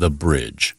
The Bridge.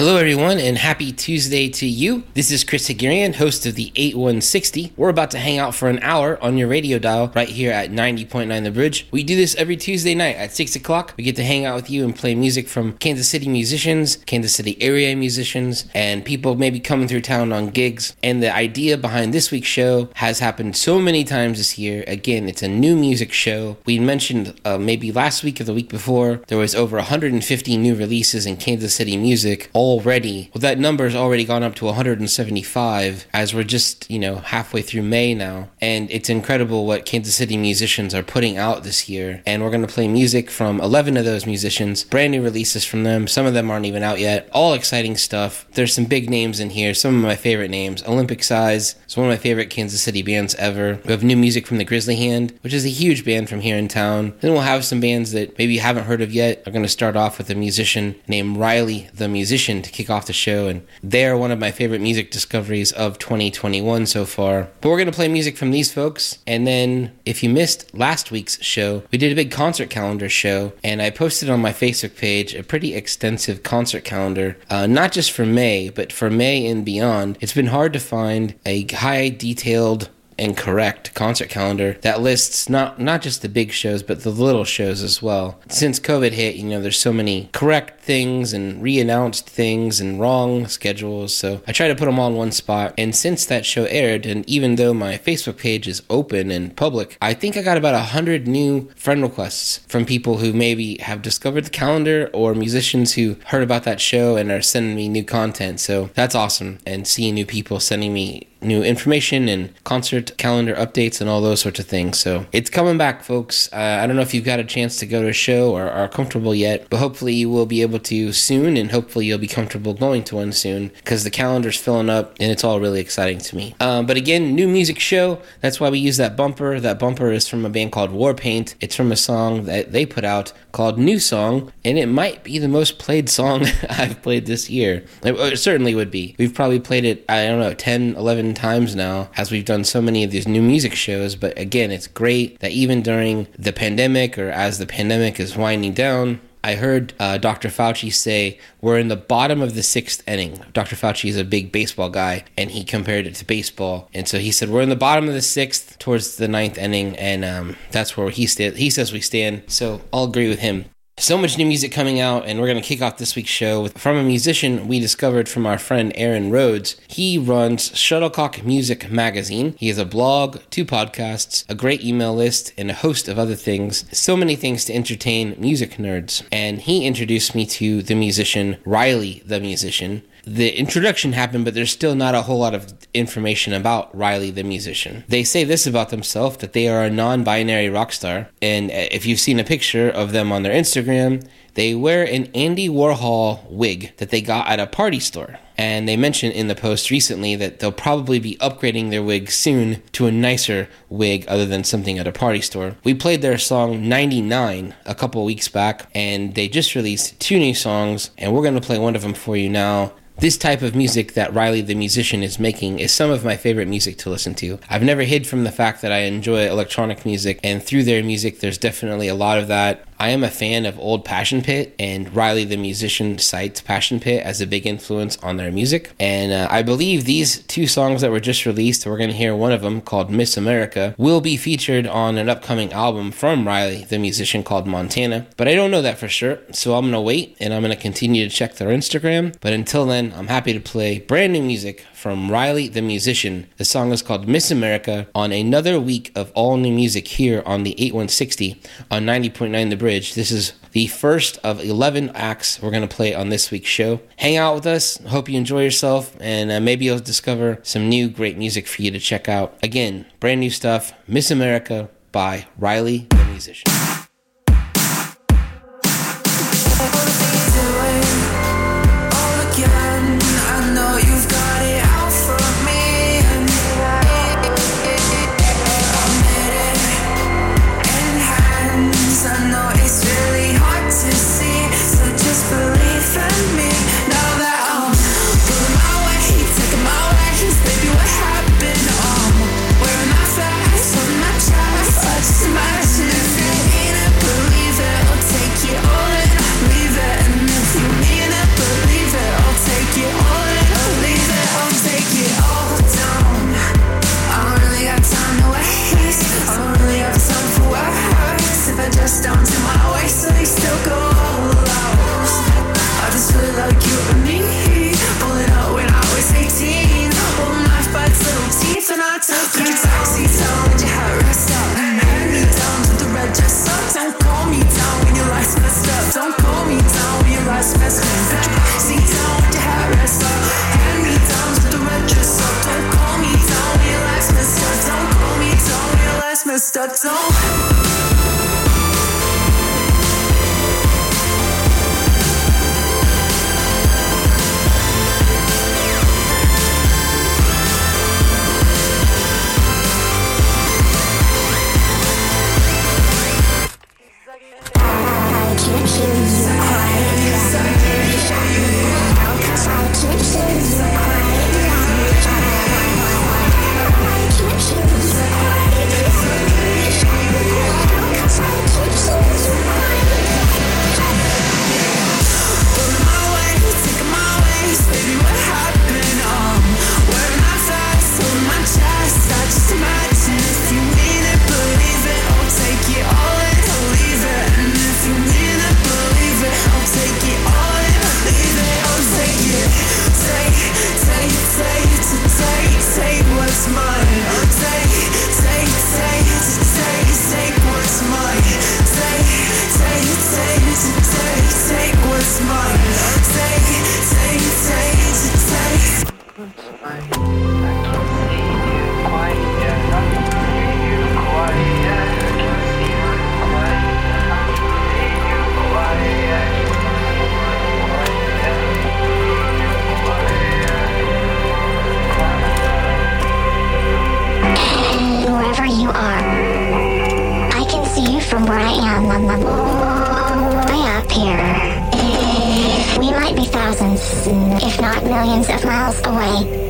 Hello, everyone, and happy Tuesday to you. This is Chris Haghirian, host of the 8160. We're about to hang out for an hour on your radio dial right here at 90.9 The Bridge. We do this every Tuesday night at 6 o'clock. We get to hang out with you and play music from Kansas City musicians, Kansas City area musicians, and people maybe coming through town on gigs. And the idea behind this week's show has happened so many times this year. Again, it's a new music show. We mentioned uh, maybe last week or the week before, there was over 150 new releases in Kansas City music already. Well, that number has already gone up to 175 as we're just, you know, halfway through May now. And it's incredible what Kansas City musicians are putting out this year. And we're going to play music from 11 of those musicians, brand new releases from them. Some of them aren't even out yet. All exciting stuff. There's some big names in here, some of my favorite names. Olympic Size is one of my favorite Kansas City bands ever. We have new music from the Grizzly Hand, which is a huge band from here in town. Then we'll have some bands that maybe you haven't heard of yet. I'm going to start off with a musician named Riley the Musician to kick off the show, and they're one of my favorite music discoveries of 2021 so far. But we're going to play music from these folks, and then if you missed last week's show, we did a big concert calendar show, and I posted on my Facebook page a pretty extensive concert calendar, uh, not just for May, but for May and beyond. It's been hard to find a high detailed and correct concert calendar that lists not not just the big shows but the little shows as well. Since COVID hit, you know, there's so many correct things and re-announced things and wrong schedules, so I try to put them all in one spot. And since that show aired, and even though my Facebook page is open and public, I think I got about a hundred new friend requests from people who maybe have discovered the calendar or musicians who heard about that show and are sending me new content. So that's awesome, and seeing new people sending me new information and concert calendar updates and all those sorts of things. So it's coming back, folks. Uh, I don't know if you've got a chance to go to a show or are comfortable yet, but hopefully you will be able to you soon, and hopefully you'll be comfortable going to one soon because the calendar's filling up and it's all really exciting to me. Um, but again, new music show. That's why we use that bumper. That bumper is from a band called Warpaint. It's from a song that they put out called New Song, and it might be the most played song I've played this year. It, it certainly would be. We've probably played it, I don't know, 10, 11 times now as we've done so many of these new music shows. But again, it's great that even during the pandemic or as the pandemic is winding down, I heard uh, Dr. Fauci say we're in the bottom of the sixth inning. Dr. Fauci is a big baseball guy, and he compared it to baseball. And so he said we're in the bottom of the sixth, towards the ninth inning, and um, that's where he sta- He says we stand. So I'll agree with him. So much new music coming out, and we're going to kick off this week's show with, from a musician we discovered from our friend Aaron Rhodes. He runs Shuttlecock Music Magazine. He has a blog, two podcasts, a great email list, and a host of other things. So many things to entertain music nerds. And he introduced me to the musician Riley the Musician, the introduction happened, but there's still not a whole lot of information about Riley the musician. They say this about themselves that they are a non binary rock star. And uh, if you've seen a picture of them on their Instagram, they wear an Andy Warhol wig that they got at a party store. And they mentioned in the post recently that they'll probably be upgrading their wig soon to a nicer wig other than something at a party store. We played their song 99 a couple weeks back, and they just released two new songs, and we're to play one of them for you now. This type of music that Riley the musician is making is some of my favorite music to listen to. I've never hid from the fact that I enjoy electronic music, and through their music, there's definitely a lot of that. I am a fan of old Passion Pit, and Riley the musician cites Passion Pit as a big influence on their music. And uh, I believe these two songs that were just released, we're going to hear one of them called Miss America, will be featured on an upcoming album from Riley the musician called Montana. But I don't know that for sure, so I'm going to wait and I'm going to continue to check their Instagram. But until then, I'm happy to play brand new music from Riley the musician. The song is called Miss America on another week of all new music here on the 8160 on 90.9 The Bridge. This is the first of 11 acts we're going to play on this week's show. Hang out with us. Hope you enjoy yourself, and uh, maybe you'll discover some new great music for you to check out. Again, brand new stuff Miss America by Riley the musician. if not millions of miles away.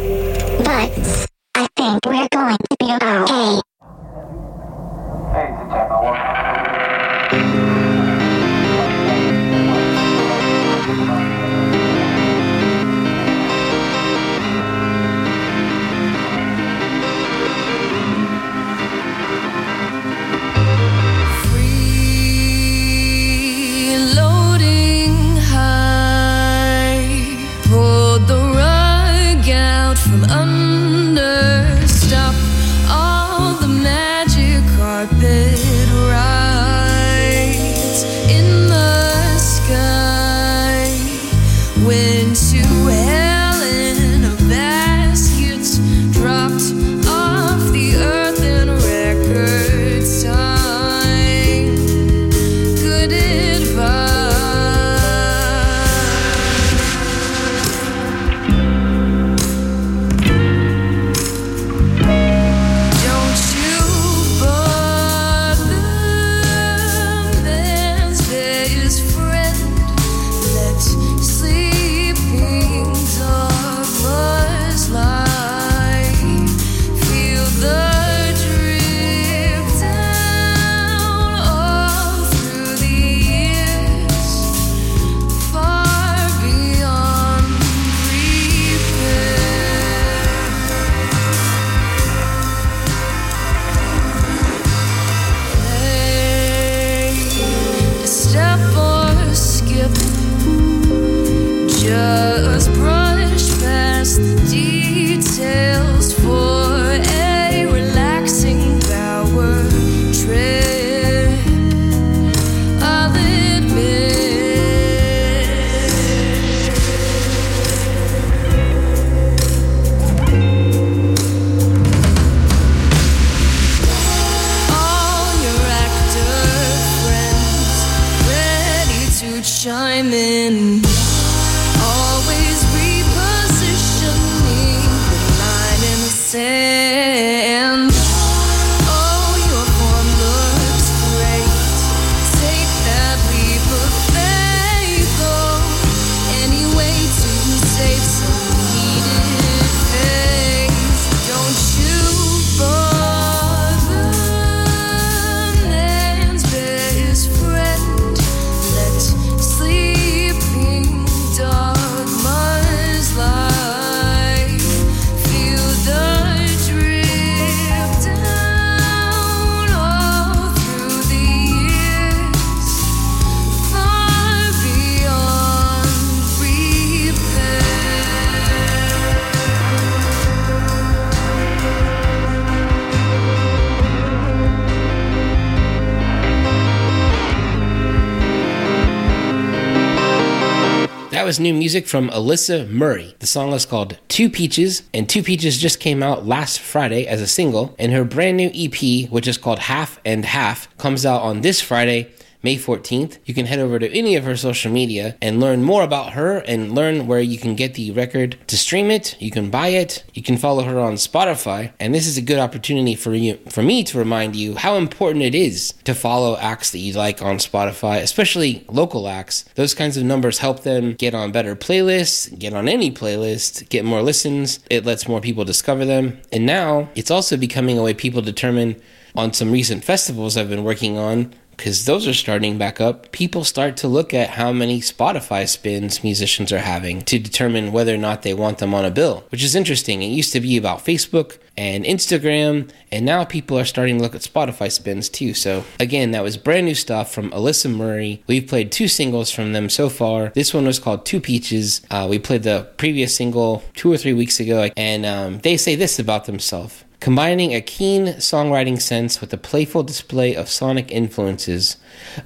new music from Alyssa Murray. The song is called Two Peaches, and Two Peaches just came out last Friday as a single, and her brand new EP, which is called Half and Half, comes out on this Friday. May 14th. You can head over to any of her social media and learn more about her and learn where you can get the record to stream it. You can buy it. You can follow her on Spotify. And this is a good opportunity for you for me to remind you how important it is to follow acts that you like on Spotify, especially local acts. Those kinds of numbers help them get on better playlists, get on any playlist, get more listens. It lets more people discover them. And now it's also becoming a way people determine on some recent festivals I've been working on because those are starting back up, people start to look at how many Spotify spins musicians are having to determine whether or not they want them on a bill, which is interesting. It used to be about Facebook and Instagram, and now people are starting to look at Spotify spins too. So, again, that was brand new stuff from Alyssa Murray. We've played two singles from them so far. This one was called Two Peaches. Uh, we played the previous single two or three weeks ago, and um, they say this about themselves. Combining a keen songwriting sense with a playful display of sonic influences,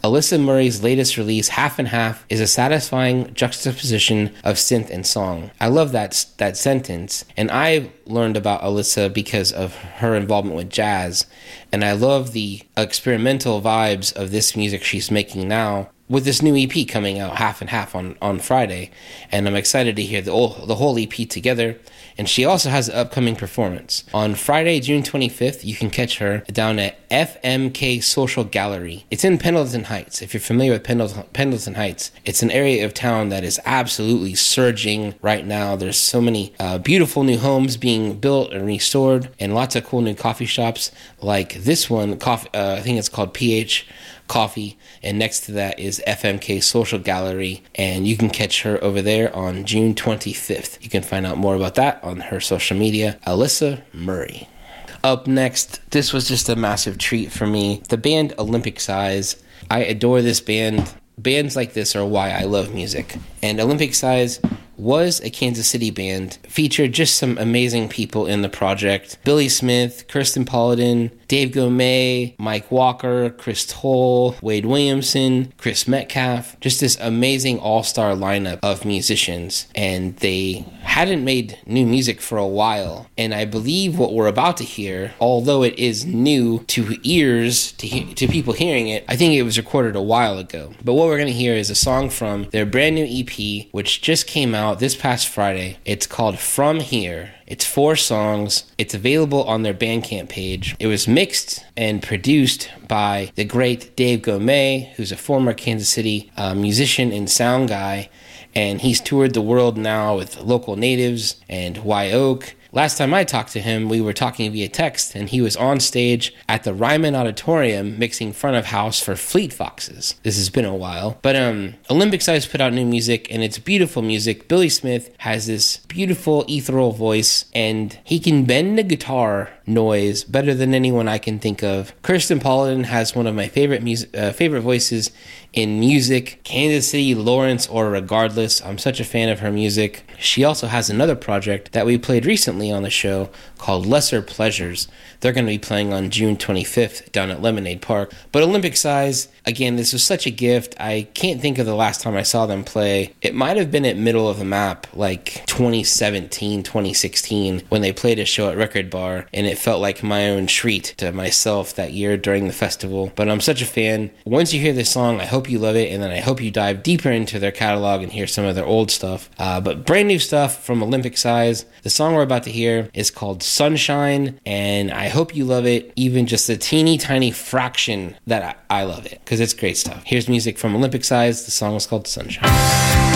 Alyssa Murray's latest release, Half and Half, is a satisfying juxtaposition of synth and song. I love that that sentence, and I learned about Alyssa because of her involvement with jazz, and I love the experimental vibes of this music she's making now with this new EP coming out half and half on, on Friday, and I'm excited to hear the the whole EP together. And she also has an upcoming performance on Friday, June 25th. You can catch her down at FMK Social Gallery. It's in Pendleton Heights. If you're familiar with Pendleton, Pendleton Heights, it's an area of town that is absolutely surging right now. There's so many uh, beautiful new homes being built and restored, and lots of cool new coffee shops like this one. Coffee, uh, I think it's called PH Coffee, and next to that is FMK Social Gallery, and you can catch her over there on June 25th. You can find out more about that on her social media, Alyssa Murray. Up next, this was just a massive treat for me. The band Olympic Size. I adore this band. Bands like this are why I love music. And Olympic Size was a Kansas City band, featured just some amazing people in the project Billy Smith, Kirsten Paladin, Dave Gomez, Mike Walker, Chris Toll, Wade Williamson, Chris Metcalf, just this amazing all star lineup of musicians. And they hadn't made new music for a while. And I believe what we're about to hear, although it is new to ears, to, he- to people hearing it, I think it was recorded a while ago. But what we're going to hear is a song from their brand new EP, which just came out this past Friday. It's called From Here. It's four songs. It's available on their Bandcamp page. It was mixed and produced by the great Dave Gomez, who's a former Kansas City uh, musician and sound guy. And he's toured the world now with local natives and Y Oak. Last time I talked to him, we were talking via text, and he was on stage at the Ryman Auditorium mixing front of house for Fleet Foxes. This has been a while. But um, Olympic Size put out new music, and it's beautiful music. Billy Smith has this beautiful ethereal voice, and he can bend the guitar noise better than anyone I can think of. Kirsten Paladin has one of my favorite music, uh, favorite voices in music. Kansas City, Lawrence, or regardless, I'm such a fan of her music. She also has another project that we played recently on the show called Lesser Pleasures. They're going to be playing on June 25th down at Lemonade Park. But Olympic Size, again, this was such a gift. I can't think of the last time I saw them play. It might have been at Middle of the Map, like 2017, 2016, when they played a show at Record Bar, and it felt like my own treat to myself that year during the festival. But I'm such a fan. Once you hear this song, I hope you love it, and then I hope you dive deeper into their catalog and hear some of their old stuff. Uh, but brand new stuff from Olympic Size. The song we're about to hear is called Sunshine, and I hope you love it, even just a teeny tiny fraction that I, I love it, because it's great stuff. Here's music from Olympic Size. The song is called Sunshine.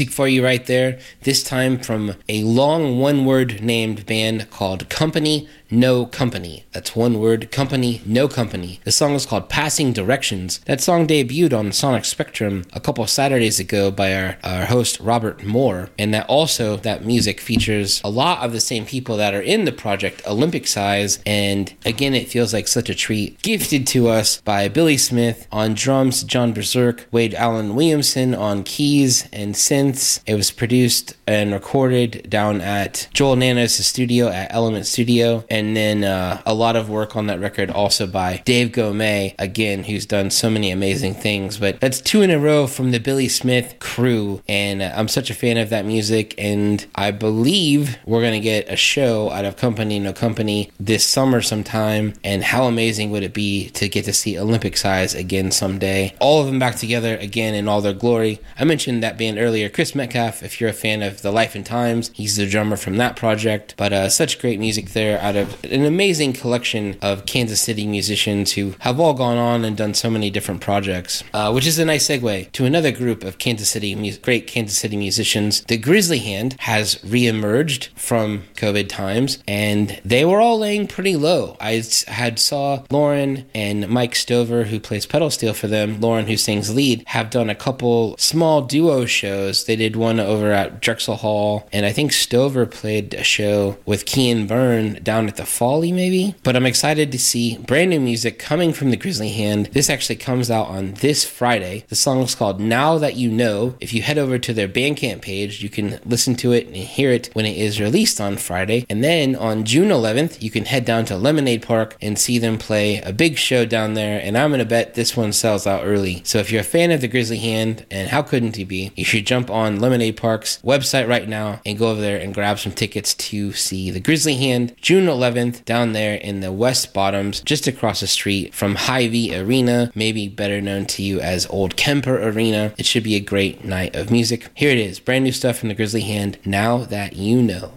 Music for you right there, this time from a long one word named band called Company No Company. That's one word, Company No Company. The song is called Passing Directions. That song debuted on Sonic Spectrum a couple Saturdays ago by our, our host Robert Moore, and that also that music features a lot of the same people that are in the project Olympic Size, and again it feels like such a treat. Gifted to us by Billy Smith on drums, John Berserk, Wade Allen Williamson on keys and synths. It was produced and recorded down at Joel Nanos' studio at Element Studio, and then uh, a lot of work on that record also by Dave Gomez, again, who's done so many amazing things. But that's two in a row from the Billy Smith crew, and I'm such a fan of that music, and I believe we're gonna get a show out of Company No Company this summer sometime. And how amazing would it be to get to see Olympic Size again someday? All of them back together again in all their glory. I mentioned that band earlier, Chris Metcalf. If you're a fan of The Life and Times, he's the drummer from that project. But uh, such great music there out of an amazing collection of Kansas City musicians who have all gone on and done so many different projects, uh, which is a nice segue to another group of Kansas City, mu- great Kansas City musicians. The Grizzly Hand has reemerged from COVID times, and they were all laying pretty low. I had saw Lauren and Mike Stover, who plays pedal steel for them, Lauren, who sings lead, have done a couple small duo shows. They did one over at Drexel Hall, and I think Stover played a show with Kean Byrne down at the A folly, maybe. But I'm excited to see brand new music coming from the Grizzly Hand. This actually comes out on this Friday. The song is called Now That You Know. If you head over to their Bandcamp page, you can listen to it and hear it when it is released on Friday. And then on June 11th, you can head down to Lemonade Park and see them play a big show down there. And I'm going to bet this one sells out early. So if you're a fan of the Grizzly Hand, and how couldn't you be, you should jump on Lemonade Park's website right now and go over there and grab some tickets to see the Grizzly Hand June 11th down there in the West Bottoms, just across the street from Hy-Vee Arena, maybe better known to you as Old Kemper Arena. It should be a great night of music. Here it is, brand new stuff from the Grizzly Hand, now that you know.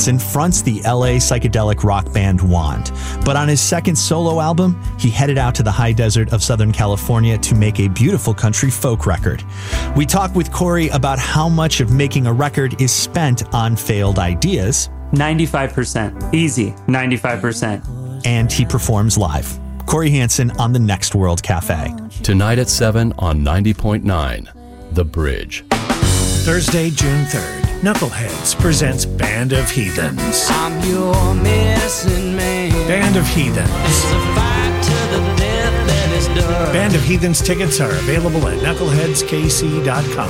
Cory Hanson fronts the LA psychedelic rock band Wand. But on his second solo album, he headed out to the high desert of Southern California to make a beautiful country folk record. We talk with Cory about how much of making a record is spent on failed ideas, 95%. Easy. 95%. and he performs live. Cory Hanson on the Next World Cafe. Tonight at 7 on 90.9 The Bridge. Thursday, June 3rd, Knuckleheads presents Band of Heathens. I'm your missing man. Band of Heathens. It's a fight to the death that is done. Band of Heathens tickets are available at knuckleheadskc.com.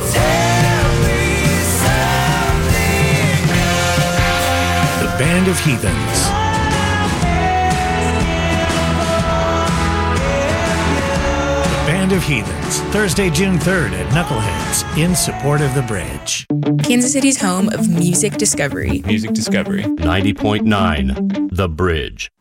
The Band of Heathens. Band of Heathens, Thursday, June 3rd at Knuckleheads in support of the bridge. Kansas City's home of music discovery. Music Discovery. 90.9 The Bridge.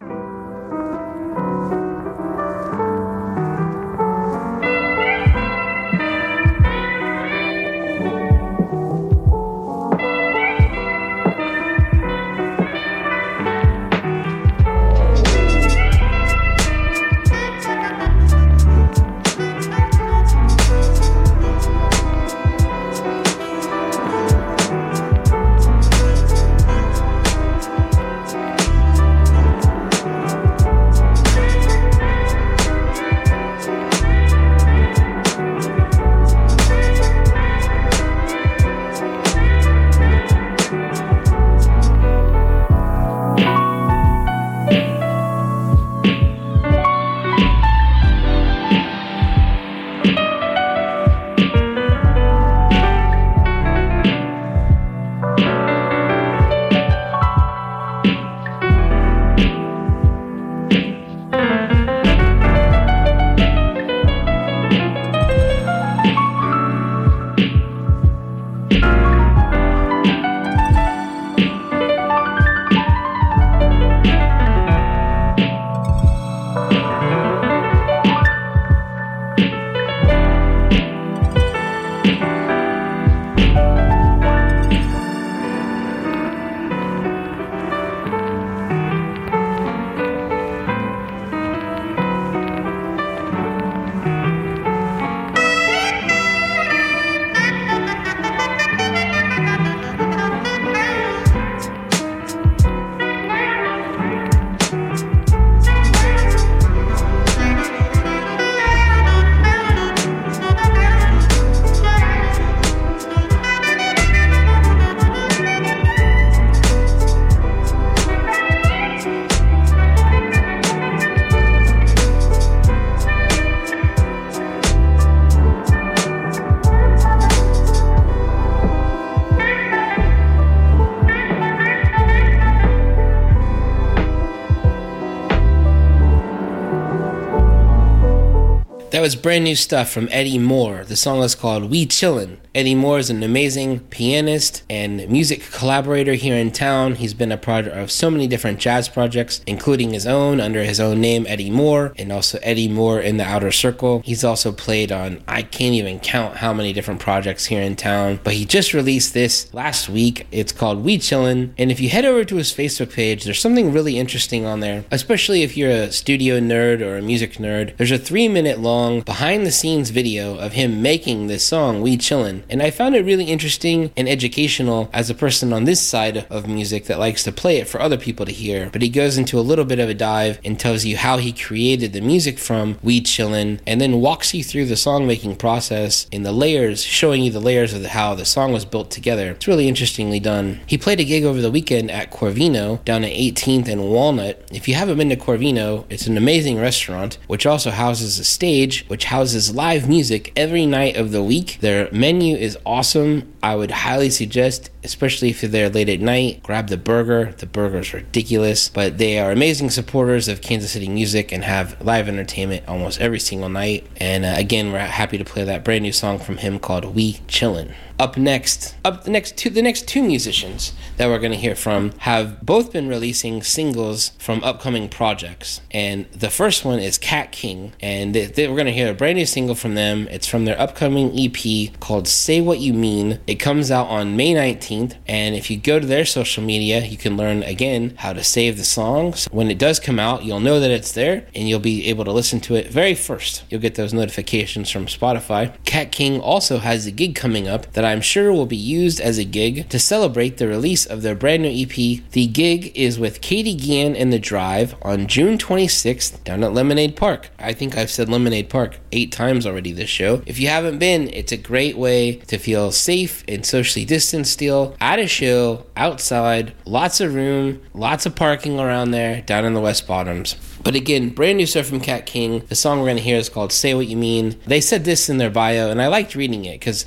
That was brand new stuff from Eddie Moore. The song is called We Chillin'. Eddie Moore is an amazing pianist and music collaborator here in town. He's been a part of so many different jazz projects, including his own under his own name, Eddie Moore, and also Eddie Moore in the Outer Circle. He's also played on, I can't even count how many different projects here in town, but he just released this last week. It's called We Chillin'. And if you head over to his Facebook page, there's something really interesting on there, especially if you're a studio nerd or a music nerd. There's a three minute long behind the scenes video of him making this song, We Chillin'. And I found it really interesting and educational as a person on this side of music that likes to play it for other people to hear. But he goes into a little bit of a dive and tells you how he created the music from We Chillin' and then walks you through the song making process in the layers, showing you the layers of the, how the song was built together. It's really interestingly done. He played a gig over the weekend at Corvino down at 18th and Walnut. If you haven't been to Corvino, it's an amazing restaurant which also houses a stage which houses live music every night of the week. Their menu is awesome. I would highly suggest, especially if you're there late at night, grab the burger. The burger's ridiculous, but they are amazing supporters of Kansas City music and have live entertainment almost every single night. And uh, again, we're happy to play that brand new song from him called We Chillin'. Up next, up the next two, the next two musicians that we're going to hear from have both been releasing singles from upcoming projects. And the first one is Cat King, and they, they- we're going to hear a brand new single from them. It's from their upcoming EP called "Say What You Mean." It comes out on May 19th, and if you go to their social media, you can learn again how to save the songs. When it does come out, you'll know that it's there, and you'll be able to listen to it very first. You'll get those notifications from Spotify. Cat King also has a gig coming up that I'm sure will be used as a gig to celebrate the release of their brand new EP. The gig is with Katy Guillen and The Drive on June 26th down at Lemonade Park. I think I've said Lemonade Park eight times already this show. If you haven't been, it's a great way to feel safe and socially distanced still at a show outside, lots of room, lots of parking around there down in the West Bottoms. But again, brand new stuff from Cat King. The song we're going to hear is called Say What You Mean. They said this in their bio, and I liked reading it because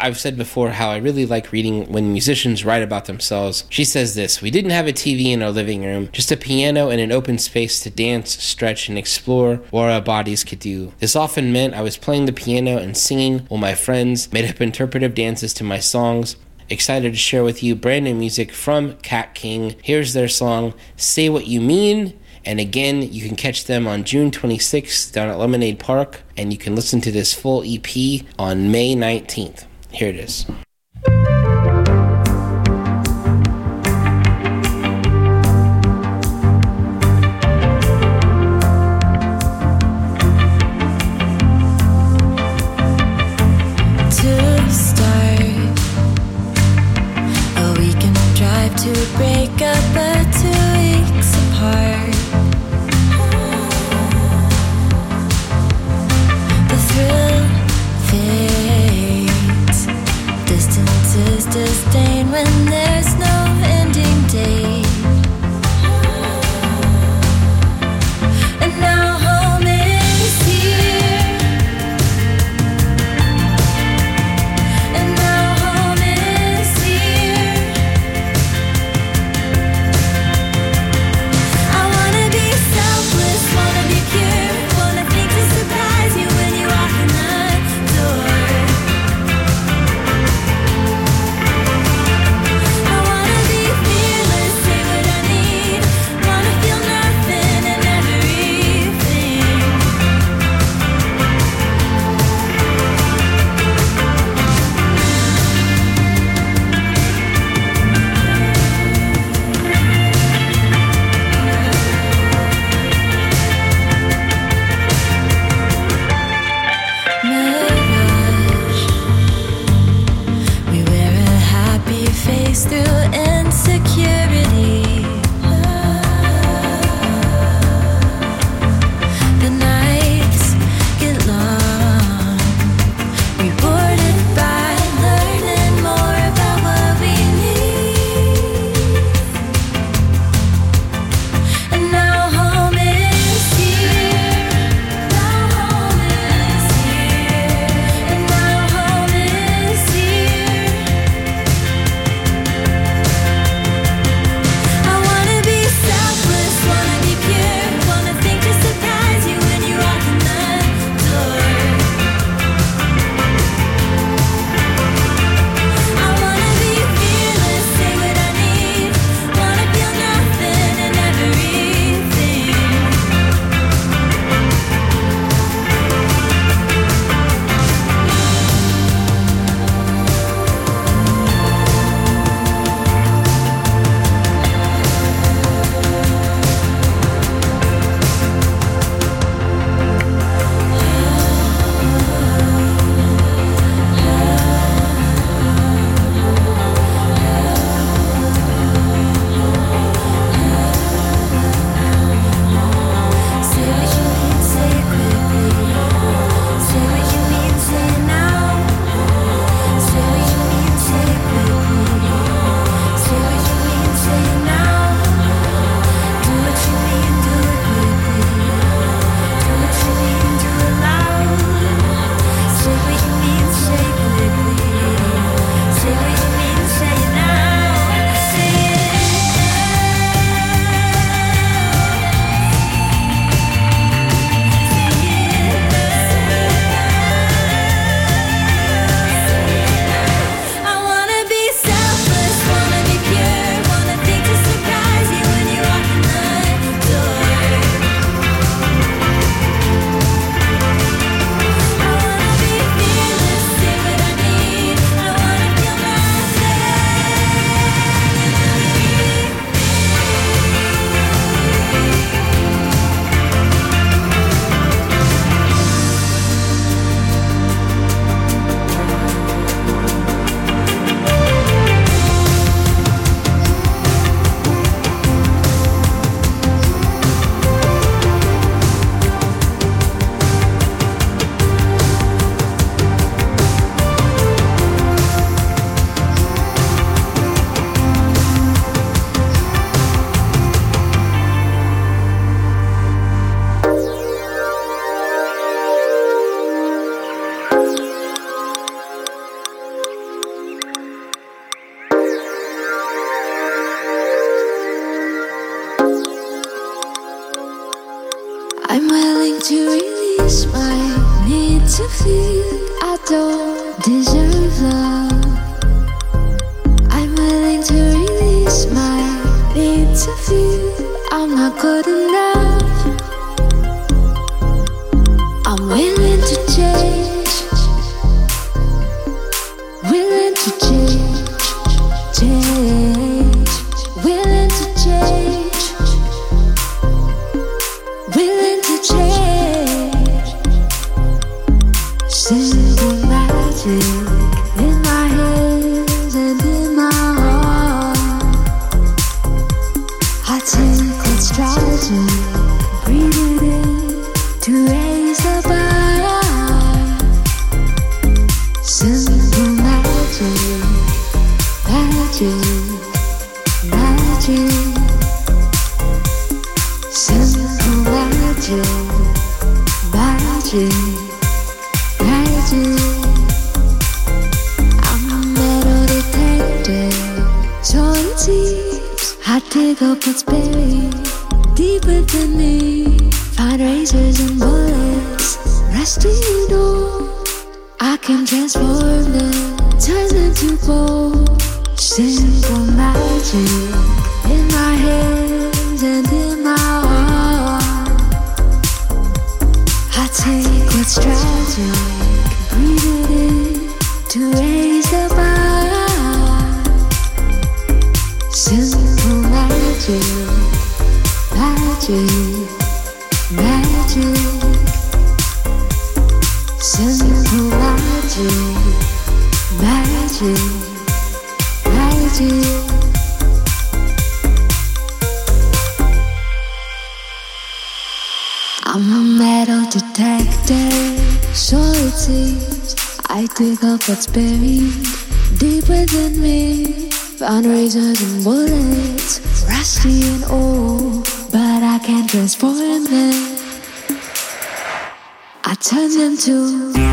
I've said before how I really like reading when musicians write about themselves. She says this We didn't have a TV in our living room, just a piano and an open space to dance, stretch, and explore what our bodies could do. This often meant I was playing the piano and singing while my friends made up interpretive dances to my songs. Excited to share with you brand new music from Cat King. Here's their song, Say What You Mean. And again, you can catch them on June 26th down at Lemonade Park, and you can listen to this full EP on May 19th. Here it is. I dig up what's buried deep within me. Find razors and bullets, rusty door. I can transform them, turn them to gold. Simple magic in my hands and in my heart. I take what's tragic, breathe it in to raise Simple magic, magic, magic. Simple magic, magic, magic. I'm a metal detector, so. I dig up what's buried deep within me. Found razors and bullets, rusty and old, but I can't transform them. I turn them to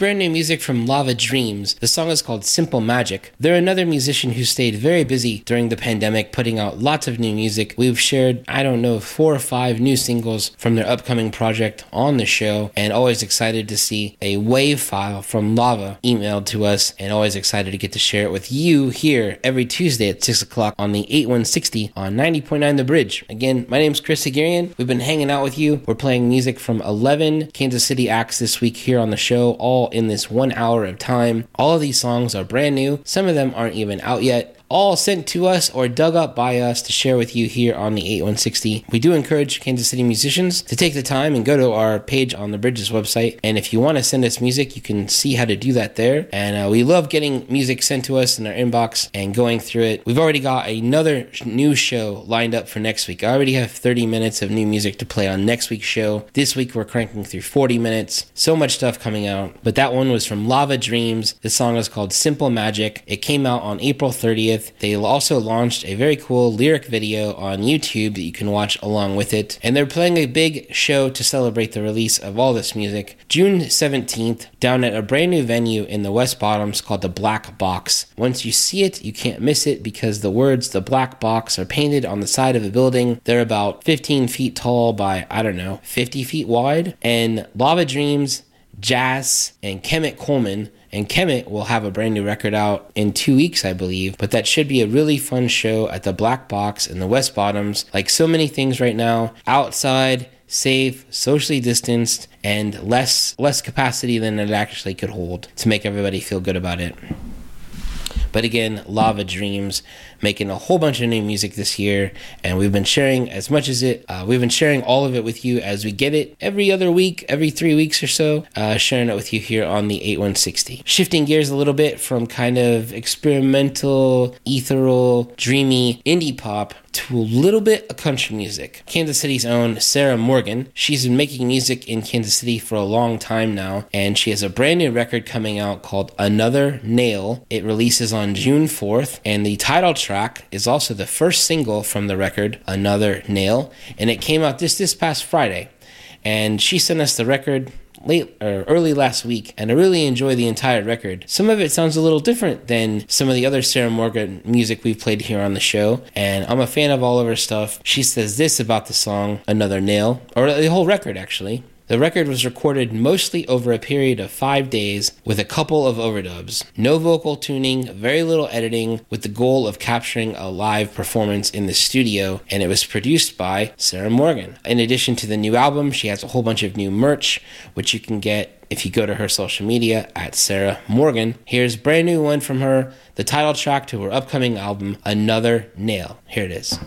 brand new music from Lava Dreams. The song is called Simple Magic. They're another musician who stayed very busy during the pandemic, putting out lots of new music. We've shared, I don't know, four or five new singles from their upcoming project on the show, and always excited to see a wave file from Lava emailed to us, and always excited to get to share it with you here every Tuesday at 6 o'clock on the 8160 on 90.9 The Bridge. Again, my name's Chris Haghirian. We've been hanging out with you. We're playing music from 11 Kansas City acts this week here on the show, all in this one hour of time. All of these songs are brand new. Some of them aren't even out yet. All sent to us or dug up by us to share with you here on the 8160. We do encourage Kansas City musicians to take the time and go to our page on the Bridges website. And if you want to send us music, you can see how to do that there. And uh, we love getting music sent to us in our inbox and going through it. We've already got another new show lined up for next week. I already have 30 minutes of new music to play on next week's show. This week we're cranking through 40 minutes. So much stuff coming out. But that one was from Lava Dreams. The song is called Simple Magic. It came out on April 30th. With. They also launched a very cool lyric video on YouTube that you can watch along with it. And they're playing a big show to celebrate the release of all this music June 17th down at a brand new venue in the West Bottoms called the Black Box. Once you see it, you can't miss it because the words the Black Box are painted on the side of a building. They're about 15 feet tall by, I don't know, 50 feet wide. And Lava Dreams, Jazz, and Kemet Coleman and Kemet will have a brand new record out in two weeks, I believe. But that should be a really fun show at the Black Box in the West Bottoms. Like so many things right now, outside, safe, socially distanced, and less less capacity than it actually could hold to make everybody feel good about it. But again, Lava Dreams making a whole bunch of new music this year, and we've been sharing as much as it. Uh, we've been sharing all of it with you as we get it every other week, every three weeks or so. Uh, sharing it with you here on the 8160. Shifting gears a little bit from kind of experimental, ethereal, dreamy indie pop to a little bit of country music. Kansas City's own Sarah Morgan. She's been making music in Kansas City for a long time now, and she has a brand new record coming out called Another Nail. It releases on June 4th, and the title track is also the first single from the record, Another Nail, and it came out this this past Friday. And she sent us the record late or early last week, and I really enjoy the entire record. Some of it sounds a little different than some of the other Sarah Morgan music we've played here on the show, and I'm a fan of all of her stuff. She says this about the song Another Nail, or the whole record actually. The record was recorded mostly over a period of five days with a couple of overdubs. No vocal tuning, very little editing, with the goal of capturing a live performance in the studio, and it was produced by Sarah Morgan. In addition to the new album, she has a whole bunch of new merch, which you can get if you go to her social media at Sarah Morgan. Here's brand new one from her, the title track to her upcoming album, Another Nail. Here it is.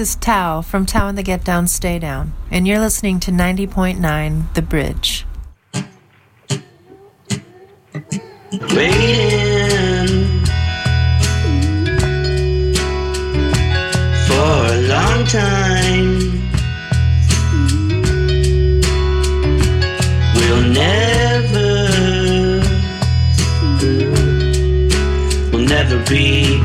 Is Tao from Tao and the Get Down Stay Down, and you're listening to 90.9 The Bridge. waiting for a long time. We'll never, we'll never be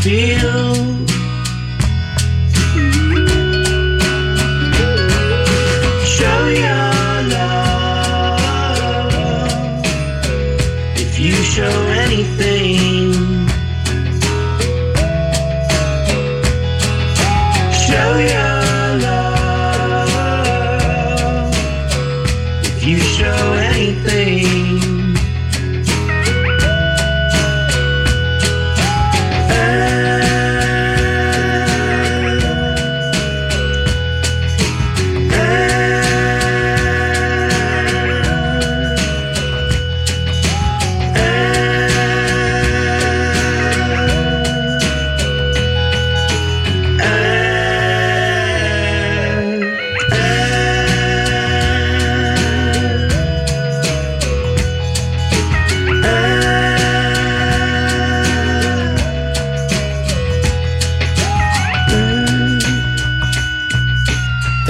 feel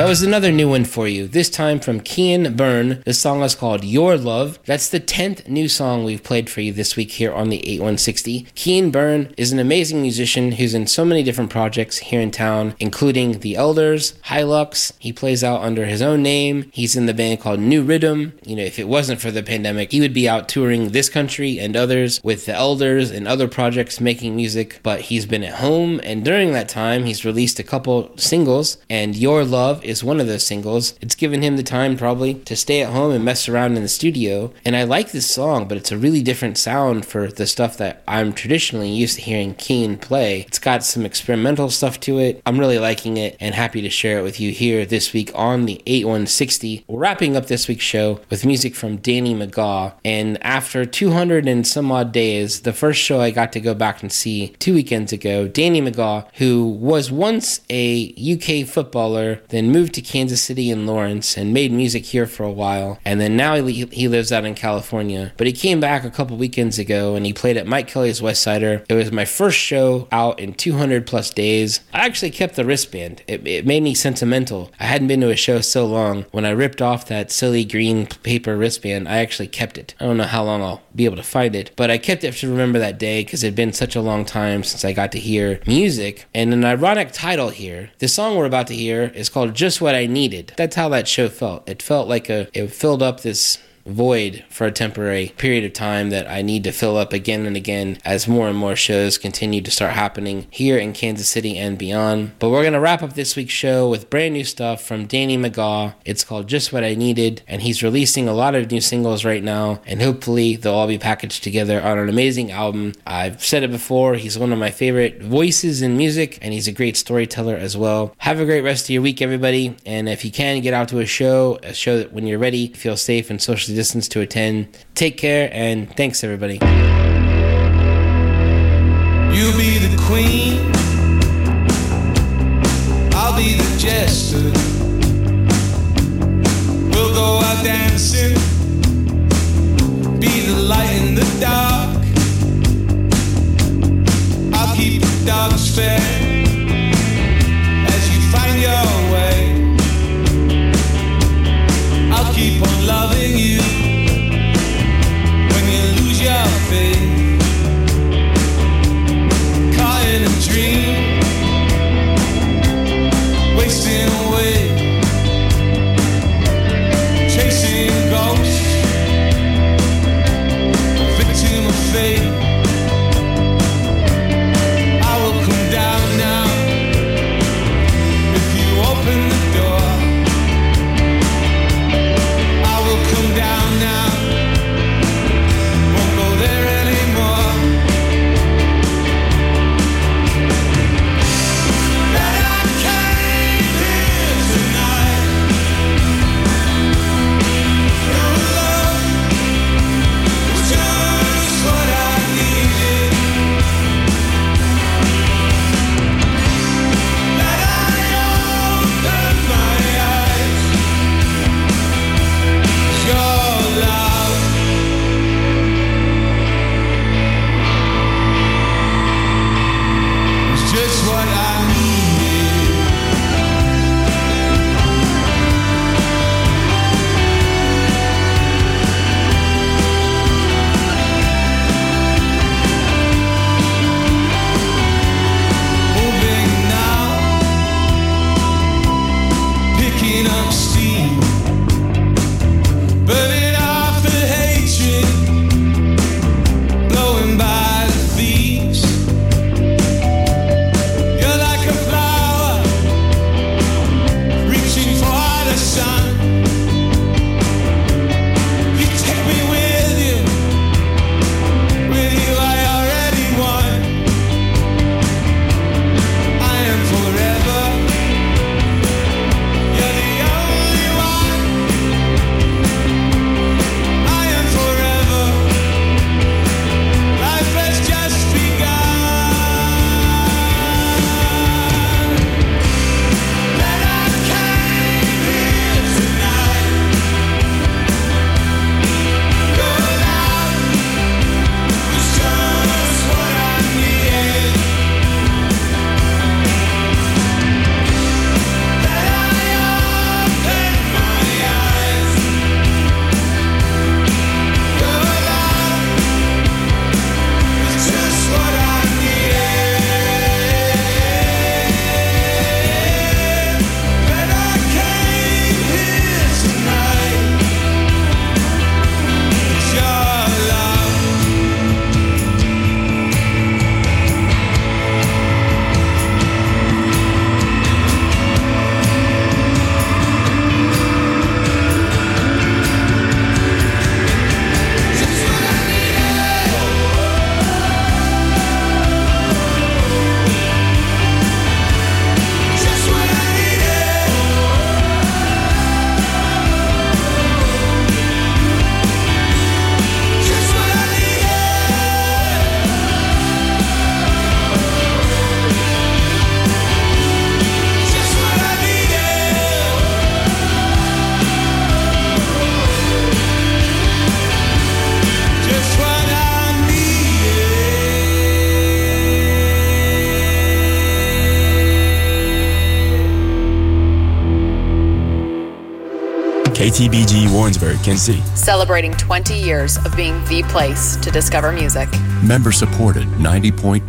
was another new one for you, this time from Kian Byrne. The song is called Your Love. That's the 10th new song we've played for you this week here on the 8160. Kian Byrne is an amazing musician who's in so many different projects here in town, including The Elders, Hilux. He plays out under his own name. He's in the band called New Rhythm. You know, if it wasn't for the pandemic, he would be out touring this country and others with The Elders and other projects making music, but he's been at home, and during that time, he's released a couple singles, and Your Love is one of those singles. It's given him the time probably to stay at home and mess around in the studio. And I like this song, but it's a really different sound for the stuff that I'm traditionally used to hearing Kian play. It's got some experimental stuff to it. I'm really liking it and happy to share it with you here this week on the 8160. We're wrapping up this week's show with music from Danny McGaw. And after 200 and some odd days, the first show I got to go back and see two weekends ago, Danny McGaw, who was once a UK footballer, then moved to to Kansas City and Lawrence and made music here for a while. And then now he, he lives out in California. But he came back a couple weekends ago and he played at Mike Kelly's West Sider. It was my first show out in 200 plus days. I actually kept the wristband. It, it made me sentimental. I hadn't been to a show so long. When I ripped off that silly green paper wristband, I actually kept it. I don't know how long I'll be able to find it, but I kept it to remember that day because it had been such a long time since I got to hear music. And an ironic title here the song we're about to hear is called Just What I Needed. That's how that show felt. It felt like a, it filled up this void for a temporary period of time that I need to fill up again and again as more and more shows continue to start happening here in Kansas City and beyond. But we're going to wrap up this week's show with brand new stuff from Danny McGaw. It's called Just What I Needed, and he's releasing a lot of new singles right now, and hopefully they'll all be packaged together on an amazing album. I've said it before, he's one of my favorite voices in music, and he's a great storyteller as well. Have a great rest of your week, everybody, and if you can, get out to a show, a show that when you're ready, feel safe and socially distance to attend. Take care and thanks everybody. You'll be the queen. I'll be the jester. We'll go out dancing. Be the light in the dark. I'll keep the dogs as you find your I'll keep on loving you KTBG Warrensburg, Kansas City. Celebrating 20 years of being the place to discover music. Member supported 90.9.